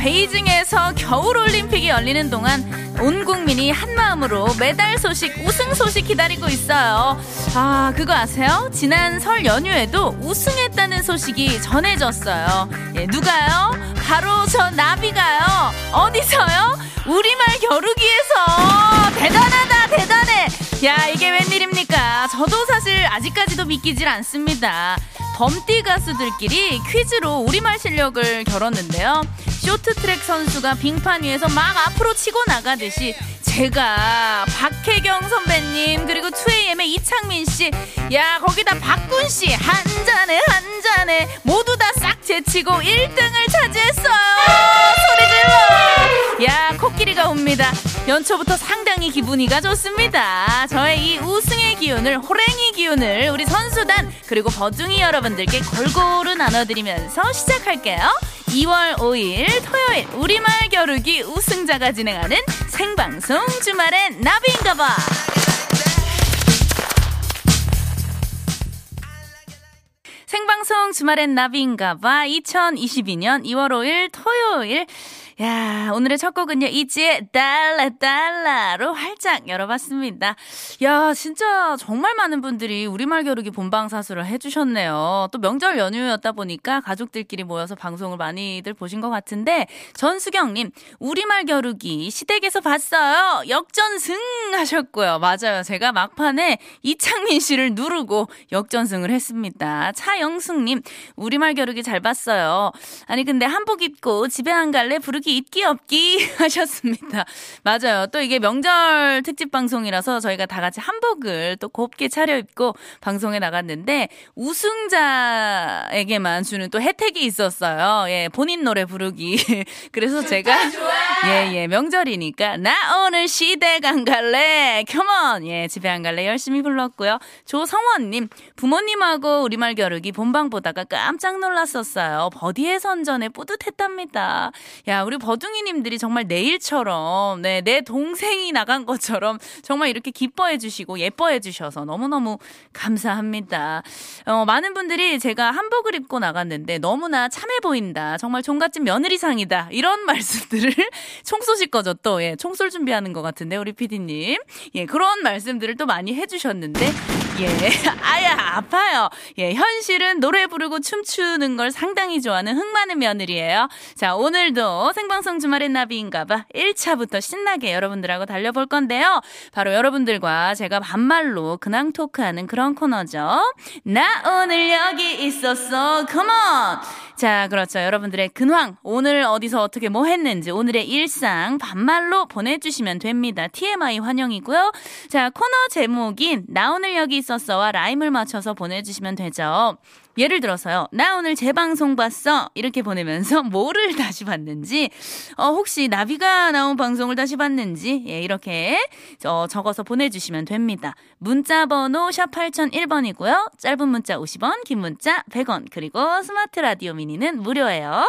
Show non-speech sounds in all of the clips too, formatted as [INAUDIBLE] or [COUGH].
베이징에서 겨울 올림픽이 열리는 동안 온 국민이 한 마음으로 메달 소식, 우승 소식 기다리고 있어요. 아, 그거 아세요? 지난 설 연휴에도 우승했다는 소식이 전해졌어요. 예, 누가요? 바로 저 나비가요. 어디서요? 우리말 겨루기에서. 대단하다, 대단해. 야, 이게 웬일입니까? 저도 사실 아직까지도 믿기질 않습니다. 범띠 가수들끼리 퀴즈로 우리말 실력을 겨뤘는데요. 쇼트트랙 선수가 빙판 위에서 막 앞으로 치고 나가듯이 제가 박혜경 선배님 그리고 2AM의 이창민 씨, 야 거기다 박군 씨 한 잔에 한 잔에 모두 다 싹 제치고 1등을 차지했어요. 소리 질러. 야 코끼리가 옵니다. 연초부터 상당히 기분이가 좋습니다. 저의 이 우승의 기운을 호랭이 기운을 우리 선수단 그리고 버중이 여러분들께 골고루 나눠드리면서 시작할게요. 2월 5일 토요일 우리말 겨루기 우승자가 진행하는 생방송 주말엔 나비인가 봐. 생방송 주말엔 나비인가 봐 2022년 2월 5일 토요일 야, 오늘의 첫 곡은요, 이지의 달라, 달라로 활짝 열어봤습니다. 야, 진짜 정말 많은 분들이 우리말 겨루기 본방사수를 해주셨네요. 또 명절 연휴였다 보니까 가족들끼리 모여서 방송을 많이들 보신 것 같은데, 전수경님, 우리말 겨루기 시댁에서 봤어요. 역전승 하셨고요. 맞아요. 제가 막판에 이창민 씨를 누르고 역전승을 했습니다. 차영숙님, 우리말 겨루기 잘 봤어요. 아니, 근데 한복 입고 집에 안 갈래 부르기 특히 있기 없기 [LAUGHS] 하셨습니다. 맞아요. 또 이게 명절 특집 방송이라서 저희가 다 같이 한복을 또 곱게 차려입고 방송에 나갔는데 우승자에게만 주는 또 혜택이 있었어요. 예, 본인 노래 부르기. [LAUGHS] 그래서 제가 예, 예, 명절이니까 나 오늘 시댁 안 갈래. 컴온. 예, 집에 안 갈래. 열심히 불렀고요. 조성원 님, 부모님하고 우리말 겨루기 본방 보다가 깜짝 놀랐었어요. 버디의 선전에 뿌듯했답니다. 야, 우리 버둥이님들이 정말 내일처럼, 네, 내 동생이 나간 것처럼 정말 이렇게 기뻐해 주시고 예뻐해 주셔서 너무너무 감사합니다. 어, 많은 분들이 제가 한복을 입고 나갔는데 너무나 참해 보인다. 정말 종갓집 며느리상이다. 이런 [LAUGHS] 말씀들을 총 쏘실 거죠, 또. 예, 총쏠 준비하는 것 같은데, 우리 피디님. 예, 그런 말씀들을 또 많이 해주셨는데, 예, [LAUGHS] 아야, 아파요. 예, 현실은 노래 부르고 춤추는 걸 상당히 좋아하는 흥 많은 며느리예요. 자, 오늘도 생 생방송 주말의 나비인가봐 1차부터 신나게 여러분들하고 달려볼 건데요. 바로 여러분들과 제가 반말로 근황 토크하는 그런 코너죠. 나 오늘 여기 있었어. 컴온! 자, 그렇죠. 여러분들의 근황, 오늘 어디서 어떻게 뭐 했는지, 오늘의 일상 반말로 보내주시면 됩니다. TMI 환영이고요. 자, 코너 제목인 나 오늘 여기 있었어와 라임을 맞춰서 보내주시면 되죠. 예를 들어서요. 나 오늘 재방송 봤어. 이렇게 보내면서 [LAUGHS] 뭐를 다시 봤는지, 어, 혹시 나비가 나온 방송을 다시 봤는지, 예, 이렇게 어, 적어서 보내주시면 됩니다. 문자 번호 샵 8001번이고요. 짧은 문자 50원, 긴 문자 100원, 그리고 스마트 라디오 미니는 무료예요.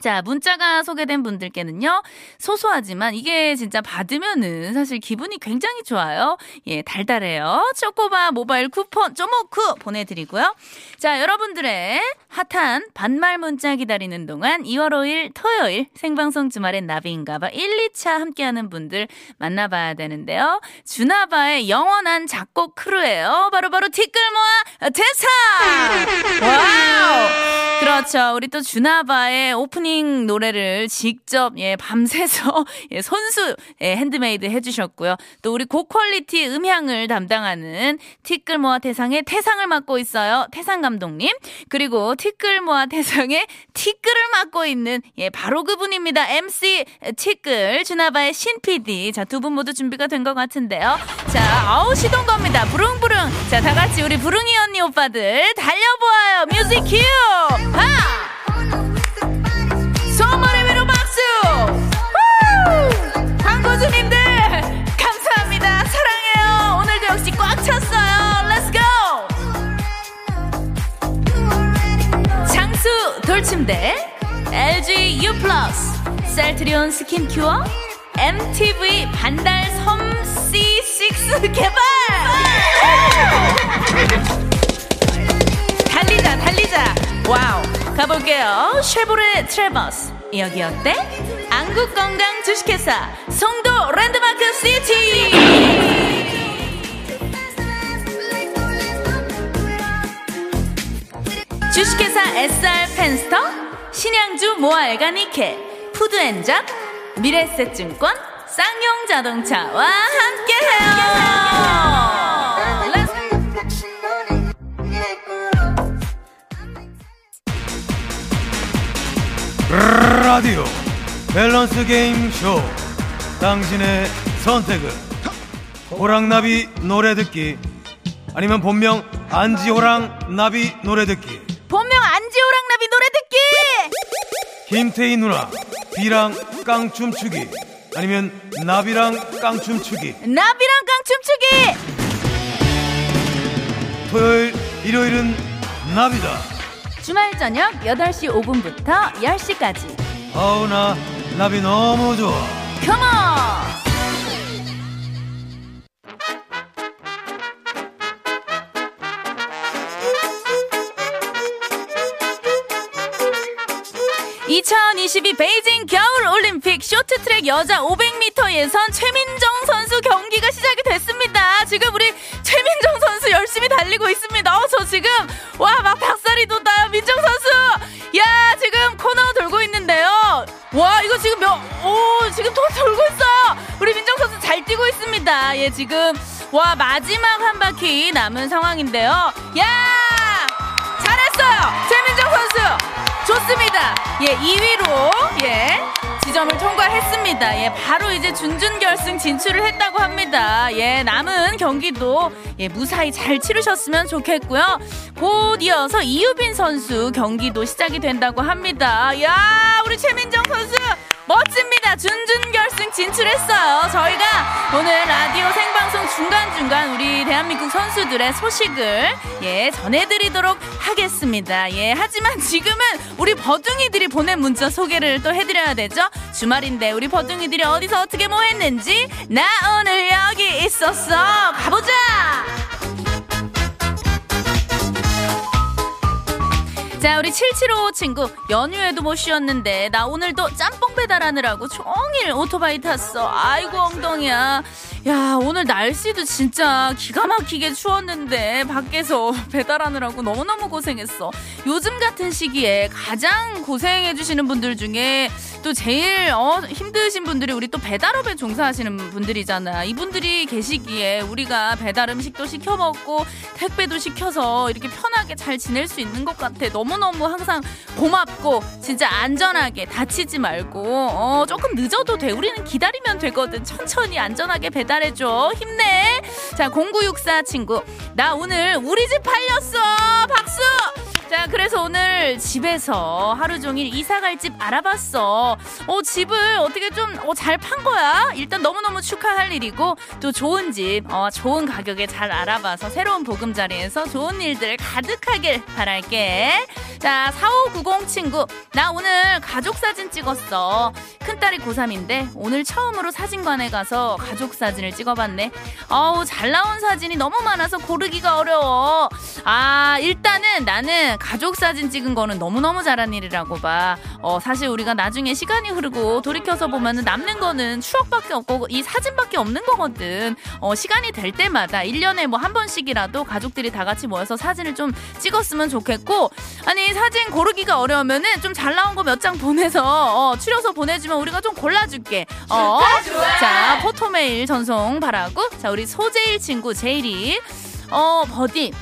자, 문자가 소개된 분들께는요, 소소하지만 이게 진짜 받으면은 사실 기분이 굉장히 좋아요. 예, 달달해요. 초코바 모바일 쿠폰 쪼모쿠 보내드리고요. 자, 여러분들의 핫한 반말 문자 기다리는 동안 2월 5일 토요일 생방송 주말엔 나비인가봐 1, 2부 함께하는 분들 만나봐야 되는데요. 주나바의 영원한 작곡 crew예요. 바로바로 바로 티끌 모아 태상! Wow! 그렇죠. 우리 또 주나바의 오프닝 오프닝 노래를 직접 예 밤새서 [LAUGHS] 예 손수 예 핸드메이드 해주셨고요. 또 우리 고quality 음향을 담당하는 티끌모아 태상의 태상을 맡고 있어요. 태상 감독님 그리고 티끌모아 태상의 티끌을 맡고 있는 예 바로 그분입니다. MC 티끌 주나바의 신 PD 자두 분 모두 준비가 된 것 같은데요. 자 아우 시동 겁니다. 부릉부릉 자 다 같이 우리 부릉이 언니 오빠들 달려보아요. 뮤직 큐 하! 광고주님들 감사합니다. 사랑해요. 오늘도 역시 꽉 찼어요. Let's go! 장수 돌침대 LG U 플러스 셀트리온 스킨 큐어 MTV 반달 섬 C6 개발! 달리자 달리자 wow 가볼게요. 쉐보레 트레버스. 여기 어때? 안국건강 주식회사 송도 랜드마크 시티. 주식회사 SR 펜스터, 신양주 모아엘가 니케, 푸드엔잡, 미래에셋증권, 쌍용자동차와 함께해요. 라디오 밸런스 게임 쇼 당신의 선택은? 호랑나비 노래 듣기. 아니면 본명 안지호랑 나비 노래 듣기. 본명 안지호랑 나비 노래 듣기! 김태희 누나 비랑 깡춤 추기. 아니면 나비랑 깡춤 추기. 나비랑 깡춤 추기! 토요일 일요일은 나비다. 주말 저녁 8시 5분부터 10시까지. 아우 나 나비 너무 좋아 컴온 (2022) 베이징 겨울 올림픽 쇼트트랙 여자 500m 예선 최민정 선수 경기가 시작이 됐습니다. 지금 우리 최민정 선수 열심히 달리고 있습니다. 어, 저 지금 와막 닭살이 돋아 예 지금 와 마지막 한 바퀴 남은 상황인데요. 야 잘했어요. 최민정 선수. 좋습니다. 예, 2위로 예 지점을 통과했습니다. 예, 바로 이제 준준 결승 진출을 했다고 합니다. 예, 남은 경기도 예 무사히 잘 치르셨으면 좋겠고요. 곧 이어서 이유빈 선수 경기도 시작이 된다고 합니다. 야, 우리 최민정 선수 멋집니다. 준준 결승 진출했어요. 저희가 오늘 라디오 생방송 중간중간 우리 대한민국 선수들의 소식을 예, 전해드리도록 하겠습니다. 예, 하지만 지금은 우리 버둥이들이 보낸 문자 소개를 또 해드려야 되죠. 주말인데 우리 버둥이들이 어디서 어떻게 뭐 했는지 나 오늘 여기 있었어. 가보자! 자, 우리 775 친구. 연휴에도 못 쉬었는데, 나 오늘도 짬뽕 배달하느라고 종일 오토바이 탔어. 아이고, 엉덩이야. 야, 오늘 날씨도 진짜 기가 막히게 추웠는데, 밖에서 [LAUGHS] 배달하느라고 너무너무 고생했어. 요즘 같은 시기에 가장 고생해주시는 분들 중에 또 제일 어, 힘드신 분들이 우리 또 배달업에 종사하시는 분들이잖아. 이분들이 계시기에 우리가 배달 음식도 시켜 먹고 택배도 시켜서 이렇게 편하게 잘 지낼 수 있는 것 같아. 너무너무 항상 고맙고 진짜 안전하게 다치지 말고 어, 조금 늦어도 돼. 우리는 기다리면 되거든. 천천히 안전하게 배달 해줘. 힘내. 자, 0964 친구. 나 오늘 우리 집 팔렸어. 박수! 자, 그래서 오늘 집에서 하루 종일 이사 갈 집 알아봤어. 어, 집을 어떻게 좀, 어, 잘 판 거야? 일단 너무너무 축하할 일이고, 또 좋은 집, 어, 좋은 가격에 잘 알아봐서 새로운 보금자리에서 좋은 일들 가득하길 바랄게. 자, 4590 친구. 나 오늘 가족 사진 찍었어. 큰딸이 고3인데, 오늘 처음으로 사진관에 가서 가족 사진을 찍어봤네. 어우, 잘 나온 사진이 너무 많아서 고르기가 어려워. 아, 일단은 나는 가족 사진 찍은 거는 너무너무 잘한 일이라고 봐. 어, 사실 우리가 나중에 시간이 흐르고 돌이켜서 보면은 남는 거는 추억밖에 없고 이 사진밖에 없는 거거든. 어, 시간이 될 때마다 1년에 뭐 한 번씩이라도 가족들이 다 같이 모여서 사진을 좀 찍었으면 좋겠고 아니 사진 고르기가 어려우면은 좀 잘 나온 거 몇 장 보내서 어, 추려서 보내주면 우리가 좀 골라줄게. 어, 자 포토메일 전송 바라고 자 우리 소재일 친구 제일이 어 버디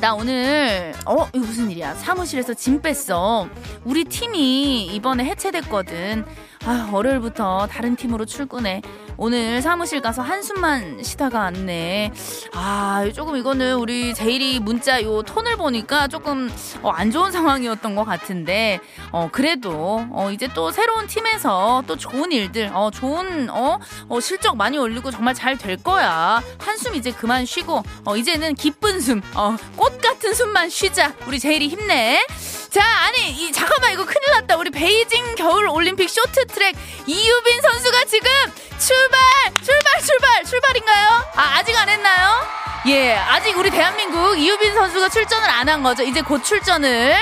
나 오늘 어? 이거 무슨 일이야? 사무실에서 짐 뺐어. 우리 팀이 이번에 해체됐거든 아 월요일부터 다른 팀으로 출근해. 오늘 사무실 가서 한숨만 쉬다가 왔네. 아 조금 이거는 우리 제일이 문자 요 톤을 보니까 조금 어, 안 좋은 상황이었던 것 같은데 어 그래도 어 이제 또 새로운 팀에서 또 좋은 일들 어 좋은 어, 어 실적 많이 올리고 정말 잘 될 거야. 한숨 이제 그만 쉬고 어 이제는 기쁜 숨 어 꽃 같은 숨만 쉬자. 우리 제일이 힘내 자 아니 이 잠깐만 이거 큰일 났다 우리 베이징 겨울 올림픽 쇼트트랙 이유빈 선수가 지금 출발 출발 출발 출발인가요? 아 아직 안 했나요? 예 아직 우리 대한민국 이유빈 선수가 출전을 안 한 거죠 이제 곧 출전을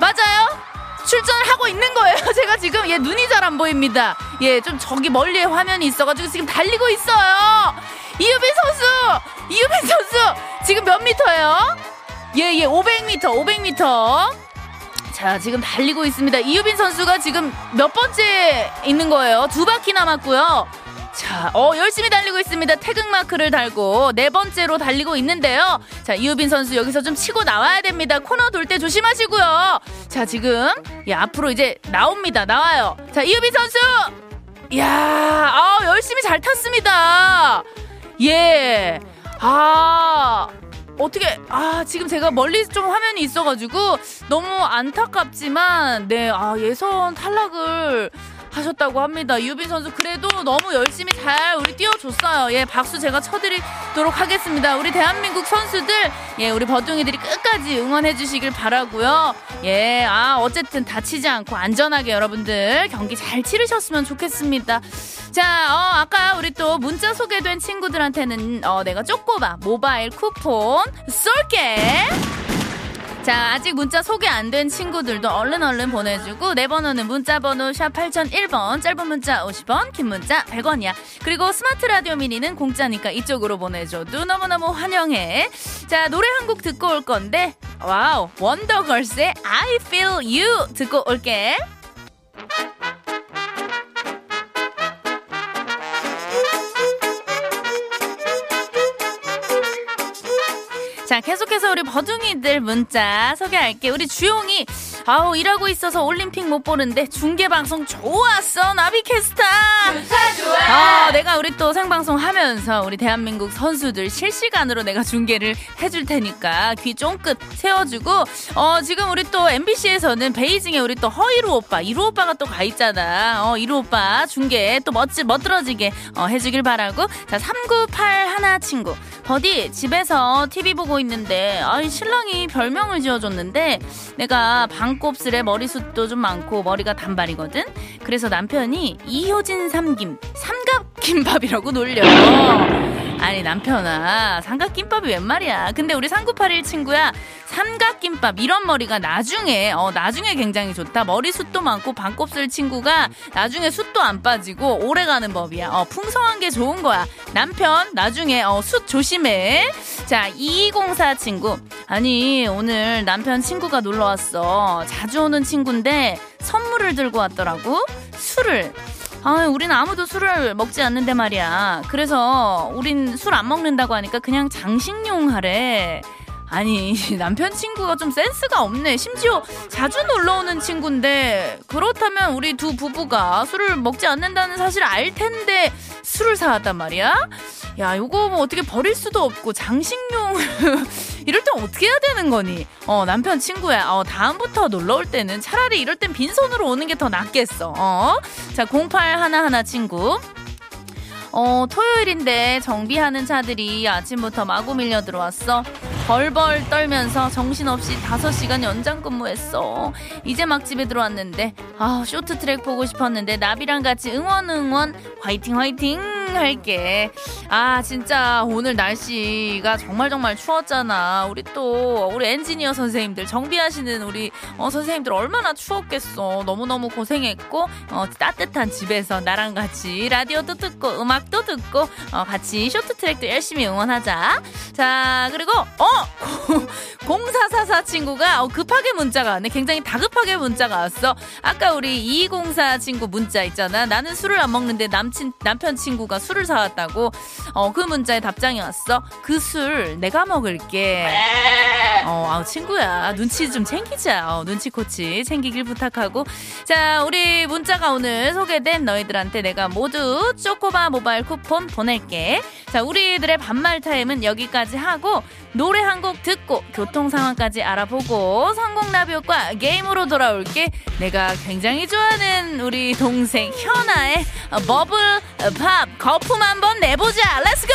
맞아요? 출전을 하고 있는 거예요. [LAUGHS] 제가 지금 예 눈이 잘 안 보입니다. 예 좀 저기 멀리에 화면이 있어가지고 지금 달리고 있어요. 이유빈 선수, 이유빈 선수 지금 몇 미터예요? 예예 예, 500m, 500m. 자 지금 달리고 있습니다. 이유빈 선수가 지금 몇 번째 있는 거예요? 두 바퀴 남았고요. 자, 어, 열심히 달리고 있습니다. 태극 마크를 달고 네 번째로 달리고 있는데요. 자, 이우빈 선수 여기서 좀 치고 나와야 됩니다. 코너 돌 때 조심하시고요. 자, 지금 예, 앞으로 이제 나옵니다. 나와요. 자, 이우빈 선수! 이야, 아, 열심히 잘 탔습니다. 예. 아, 어떻게 아 지금 제가 멀리 좀 화면이 있어가지고 너무 안타깝지만 네 아 예선 탈락을 하셨다고 합니다. 유빈 선수 그래도 너무 열심히 잘 우리 뛰어줬어요. 예, 박수 제가 쳐드리도록 하겠습니다. 우리 대한민국 선수들 예, 우리 버둥이들이 끝까지 응원해 주시길 바라고요. 예, 아 어쨌든 다치지 않고 안전하게 여러분들 경기 잘 치르셨으면 좋겠습니다. 자, 어, 아까 우리 또 문자 소개된 친구들한테는 어, 내가 쪼꼬바 모바일 쿠폰 쏠게. 자, 아직 문자 소개 안 된 친구들도 얼른 얼른 보내주고, 내 번호는 문자 번호 샵 8001번, 짧은 문자 50원, 긴 문자 100원이야. 그리고 스마트 라디오 미니는 공짜니까 이쪽으로 보내줘도 너무너무 환영해. 자, 노래 한 곡 듣고 올 건데, wow, 원더걸스의 I Feel You 듣고 올게. 자, 계속해서 우리 버둥이들 문자 소개할게. 우리 주용이 아우 일하고 있어서 올림픽 못 보는데 중계 방송 좋았어 나비캐스터. 좋아. 아 내가 우리 또 생방송 하면서 우리 대한민국 선수들 실시간으로 내가 중계를 해줄 테니까 귀 쫑긋 세워주고 어 지금 우리 또 MBC에서는 베이징에 우리 또 허일후 오빠 일후 오빠가 또 가 있잖아. 어 일후 오빠 중계 또 멋지 멋들어지게 어, 해주길 바라고 자 398 하나 친구 버디 집에서 TV 보고 있는데 아이 신랑이 별명을 지어줬는데 내가 방 반곱슬에 머리숱도 좀 많고 머리가 단발이거든. 그래서 남편이 이효진 삼김 삼각김밥이라고 놀려. 아니 남편아 삼각김밥이 웬 말이야. 근데 우리 3981 친구야 삼각김밥 이런 머리가 나중에 어 나중에 굉장히 좋다. 머리숱도 많고 반곱슬 친구가 나중에 숱도 안 빠지고 오래 가는 법이야. 어 풍성한 게 좋은 거야. 남편 나중에 어 숱 조심해. 자204 친구 아니 오늘 남편 친구가 놀러 왔어. 자주 오는 친구인데 선물을 들고 왔더라고. 술을 아, 우린 아무도 술을 먹지 않는데 말이야. 그래서 우린 술 안 먹는다고 하니까 그냥 장식용 하래. 아니 [LAUGHS] 남편 친구가 좀 센스가 없네. 심지어 자주 놀러 오는 친구인데 그렇다면 우리 두 부부가 술을 먹지 않는다는 사실을 알 텐데 술을 사왔단 말이야? 야 요거 뭐 어떻게 버릴 수도 없고 장식용 [LAUGHS] 이럴 땐 어떻게 해야 되는 거니? 어 남편 친구야. 어 다음부터 놀러 올 때는 차라리 이럴 땐 빈손으로 오는 게 더 낫겠어. 어자 08 하나하나 친구 어, 토요일인데 정비하는 차들이 아침부터 마구 밀려 들어왔어. 벌벌 떨면서 정신없이 5시간 연장 근무했어. 이제 막 집에 들어왔는데, 아, 쇼트트랙 보고 싶었는데, 나비랑 같이 응원 응원, 화이팅 화이팅! 할게. 아, 진짜 오늘 날씨가 정말 정말 추웠잖아. 우리 또, 우리 엔지니어 선생님들, 정비하시는 우리 어, 선생님들 얼마나 추웠겠어. 너무너무 고생했고, 어, 따뜻한 집에서 나랑 같이 라디오도 듣고, 음악도 듣고, 어, 같이 쇼트 트랙도 열심히 응원하자. 자, 그리고, 어! [LAUGHS] 0444 친구가 어, 급하게 문자가 왔네. 굉장히 다급하게 문자가 왔어. 아까 우리 2204 친구 문자 있잖아. 나는 술을 안 먹는데 남친, 남편 친구가 술을 사왔다고. 어, 그 문자에 답장이 왔어. 그 술 내가 먹을게. 어, 아 친구야. 눈치 좀 챙기자. 어, 눈치 코치 챙기길 부탁하고. 자, 우리 문자가 오늘 소개된 너희들한테 내가 모두 쪼코바 모바일 쿠폰 보낼게. 자, 우리들의 반말 타임은 여기까지 하고 노래 한 곡 듣고 교통 상황까지 알아보고 성공 나비효과 게임으로 돌아올게. 내가 굉장히 좋아하는 우리 동생 현아의 Bubble Pop 거품 한번 내보자. Let's go!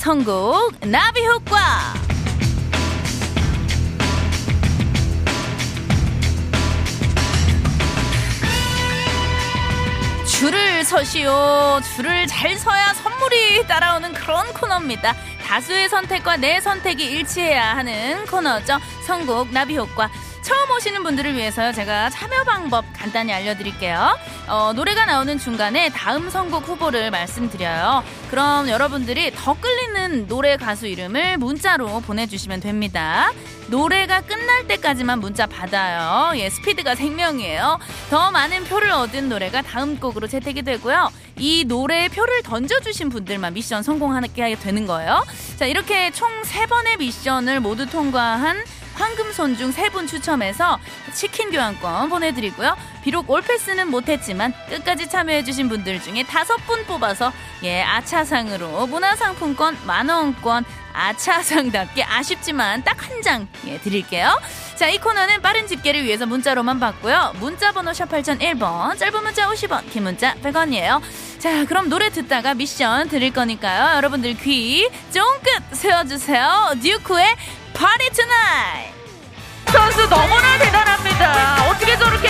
선곡 나비 효과. 줄을 서시오. 줄을 잘 서야 선물이 따라오는 그런 코너입니다. 다수의 선택과 내 선택이 일치해야 하는 코너죠. 선곡 나비 효과. 처음 오시는 분들을 위해서요. 제가 참여 방법 간단히 알려드릴게요. 어, 노래가 나오는 중간에 다음 선곡 후보를 말씀드려요. 그럼 여러분들이 더 끌리는 노래 가수 이름을 문자로 보내주시면 됩니다. 노래가 끝날 때까지만 문자 받아요. 예, 스피드가 생명이에요. 더 많은 표를 얻은 노래가 다음 곡으로 채택이 되고요. 이 노래에 표를 던져주신 분들만 미션 성공하게 하게 되는 거예요. 자, 이렇게 총 세번의 미션을 모두 통과한 황금손 중 세 분 추첨해서 치킨 교환권 보내드리고요. 비록 올패스는 못했지만 끝까지 참여해주신 분들 중에 다섯 분 뽑아서 예 아차상으로 문화상품권 만원권 아차상답게 아쉽지만 딱 한 장 예, 드릴게요. 자, 이 코너는 빠른 집계를 위해서 문자로만 받고요. 문자 번호 샵 8001번, 짧은 문자 50원, 긴 문자 100원이에요. 자, 그럼 노래 듣다가 미션 드릴 거니까요. 여러분들 귀 쫑긋 세워주세요. 듀크의 Party Tonight! 선수 너무나 대단합니다. 어떻게 저렇게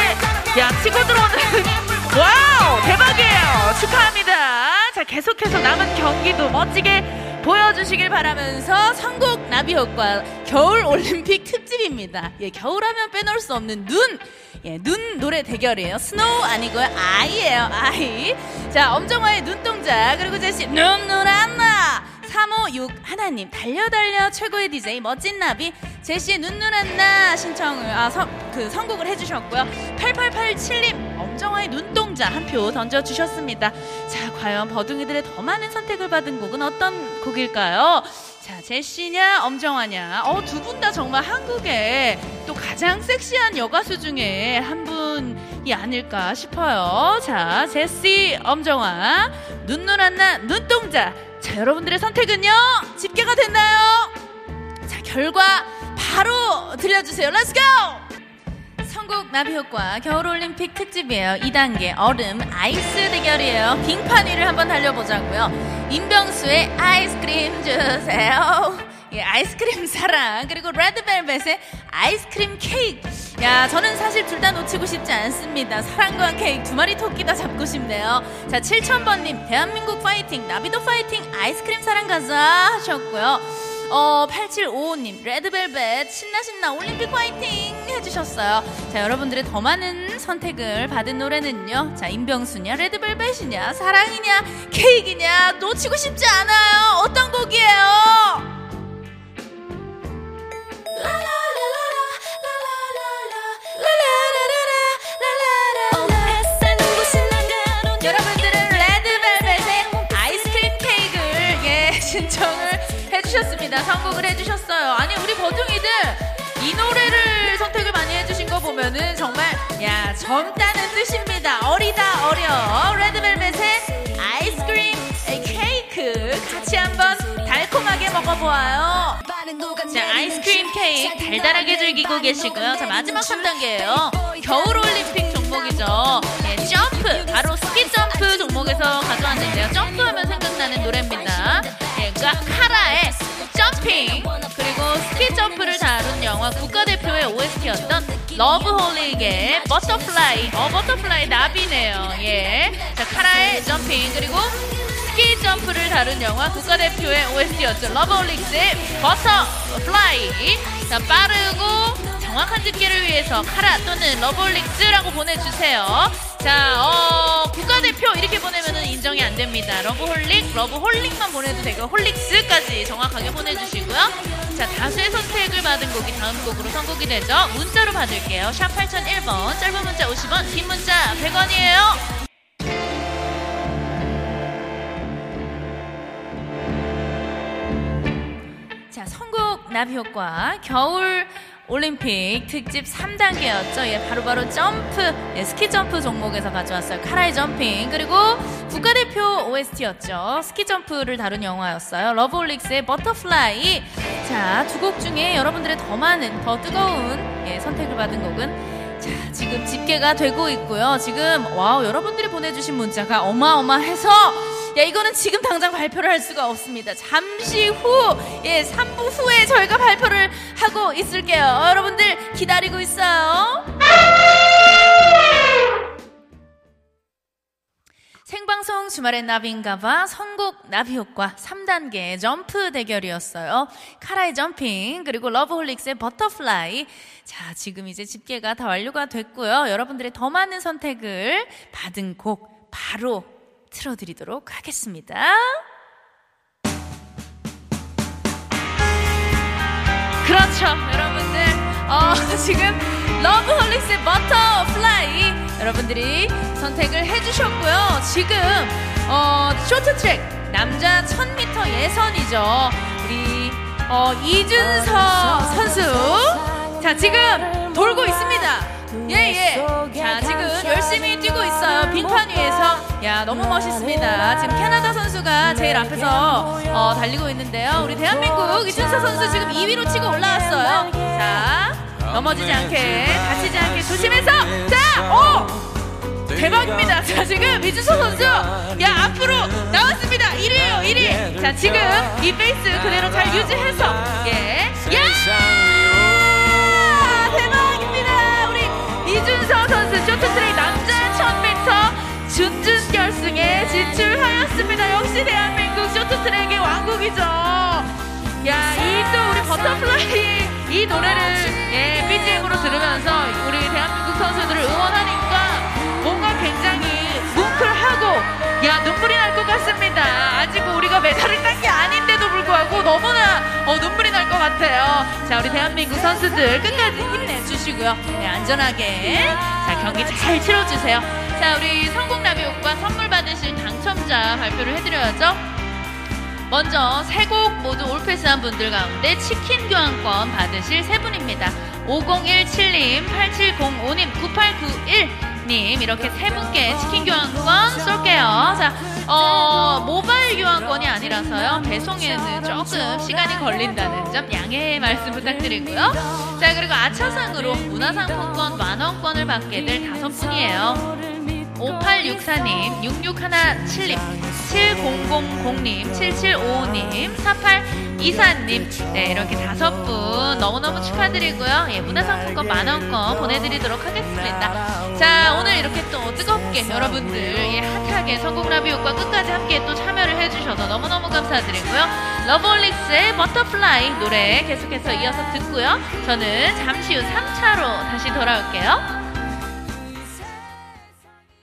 야 치고 들어오는 [LAUGHS] wow 대박이에요. 축하합니다. 자 계속해서 남은 경기도 멋지게 보여주시길 바라면서 선곡 나비 효과 겨울 올림픽 특집입니다. 예 겨울하면 빼놓을 수 없는 눈. 예, 눈 노래 대결이에요. snow 아니고요. eye예요. eye. 자, 엄정화의 눈동자 그리고 제시 눈누난나. 356 하나님 달려달려 최고의 DJ 멋진 나비 제시의 눈눈 안나 신청을 아그 선곡을 해주셨고요. 8887님 엄정화의 눈동자 한 표 던져주셨습니다. 자 과연 버둥이들의 더 많은 선택을 받은 곡은 어떤 곡일까요 자 제시냐 엄정화냐 어 두 분 다 정말 한국의 또 가장 섹시한 여가수 중에 한 분이 아닐까 싶어요 자 제시 엄정화 눈 눈 안 나 눈동자 자, 여러분들의 선택은요? 집계가 됐나요? 자, 결과 바로 들려주세요. let's go! 선곡 나비 효과 겨울올림픽 특집이에요. 2단계 얼음 ice 대결이에요. 빙판 위를 한번 달려보자고요. 임병수의 아이스크림 주세요. 예, 아이스크림 사랑 그리고 레드벨벳의 아이스크림 케이크 야 저는 사실 둘 다 놓치고 싶지 않습니다 사랑과 케이크 두 마리 토끼 다 잡고 싶네요 자 7000번님 대한민국 파이팅 나비도 파이팅 아이스크림 사랑 가자 하셨고요 어 8755님 레드벨벳 신나 신나 올림픽 파이팅 해주셨어요 자 여러분들의 더 많은 선택을 받은 노래는요 자 임병수냐 레드벨벳이냐 사랑이냐 케이크냐 놓치고 싶지 않아요 어떤 곡이에요 여러분들은 레드벨벳의 아이스크림 케이크를 예 신청을 해주셨습니다. 선곡을 해주셨어요. 아니 우리 버둥이들 이 노래를 젊다는 뜻입니다. 어리다 어려 레드벨벳의 아이스크림 케이크 같이 한번 달콤하게 먹어보아요. 자 아이스크림 케이크 달달하게 즐기고 계시고요. 자 마지막 3단계예요. 겨울 올림픽 종목이죠. 예, 점프 바로 스키 점프 종목에서 가져왔는데요. 점프하면 생각나는 노래입니다. 예, 그 카라의 Jumping 그리고 스키 점프를 다룬 영화 국가대표의 OST였던 러브홀릭의 Butterfly 어 Butterfly 나비네요. 예, 자 카라의 Jumping 그리고 스키 점프를 다룬 영화 국가대표의 OST였죠. 러브홀릭스의 Butterfly 자 빠르고 정확한 집계를 위해서 카라 또는 러브홀릭스라고 보내주세요. 자, 어, 국가대표 이렇게 보내면은 인정이 안 됩니다. 러브홀릭, 러브홀릭만 보내도 되고 홀릭스까지 정확하게 보내주시고요. 자, 다수의 선택을 받은 곡이 다음 곡으로 선곡이 되죠. 문자로 받을게요. 샵 8001번, 짧은 문자 50원, 긴 문자 100원이에요. 자, 선곡 나비 효과 겨울 올림픽 특집 3단계였죠. 예, 바로바로 바로 점프, 예, 스키 점프 종목에서 가져왔어요. 카라의 Jumping. 그리고 국가대표 OST였죠. 스키 점프를 다룬 영화였어요. 러브홀릭스의 Butterfly. 자, 두 곡 중에 여러분들의 더 많은, 더 뜨거운 예, 선택을 받은 곡은 자, 지금 집계가 되고 있고요. 지금 wow, 여러분들이 보내주신 문자가 어마어마해서 야, 이거는 지금 당장 발표를 할 수가 없습니다. 잠시 후, 예, 3부 후에 저희가 발표를 하고 있을게요. 여러분들 기다리고 있어요. 생방송 주말의 나비인가봐 선곡 나비 효과 3단계 점프 대결이었어요. 카라의 Jumping 그리고 러브홀릭스의 Butterfly 자 지금 이제 집계가 다 완료가 됐고요. 여러분들의 더 많은 선택을 받은 곡 바로 틀어드리도록 하겠습니다. 그렇죠, 여러분들. 어, [LAUGHS] 지금 러브홀릭스의 Butterfly 여러분들이 선택을 해주셨고요. 지금 어, 쇼트트랙 남자 1000m 예선이죠. 우리 어, 이준서 선수. 자, 지금 돌고 있습니다. 예, 예. 자, 열심히 뛰고 있어요. 빙판 위에서. 야, 너무 멋있습니다. 지금 캐나다 선수가 제일 앞에서 어, 달리고 있는데요. 우리 대한민국 이준서 선수 지금 2위로 치고 올라왔어요. 자, 넘어지지 않게, 다치지 않게 조심해서. 자, 오! 대박입니다. 자, 지금 이준서 선수. 야, 앞으로 나왔습니다. 1위에요, 1위. 자, 지금 이 페이스 그대로 잘 유지해서. 예. 야! 역시 대한민국 쇼트트랙의 왕국이죠. 야, 이 또 우리 Butterfly 이 노래를 예, BGM으로 들으면서 우리 대한민국 선수들을 응원하니까 뭔가 굉장히 뭉클하고 야 눈물이 날 것 같습니다. 아직 우리가 메달을 딴 게 아닌데도 불구하고 너무나 어, 눈물이 날 것 같아요. 자 우리 대한민국 선수들 끝까지 힘내주시고요. 네, 안전하게 자 경기 잘 치러주세요. 자 우리 성공 라비오과 선물 받으실 당첨자 발표를 해드려야죠. 먼저 세 곡 모두 올패스한 분들 가운데 치킨 교환권 받으실 세 분입니다. 5017님, 8705님, 9891님 이렇게 세 분께 치킨 교환권 쏠게요. 자, 어, 모 바일 교환권이 아니라서요. 배송에는 조금 시간이 걸린다는 점 양해 말씀 부탁드리고요. 자, 그리고 아차상으로 문화상품권 만원권을 받게 될 다섯 분이에요. 5864님, 6617님, 7000님, 7755님, 4824님, 네, 이렇게 다섯 분 너무너무 축하드리고요. 예, 문화상품권 만원권 보내드리도록 하겠습니다. 자, 오늘 이렇게 또 뜨겁게 여러분들, 예, hot하게 선곡 나비 효과 끝까지 함께 또 참여를 해주셔서 너무너무 감사드리고요. 러브홀릭스의 Butterfly 노래 계속해서 이어서 듣고요. 저는 잠시 후 3차로 다시 돌아올게요.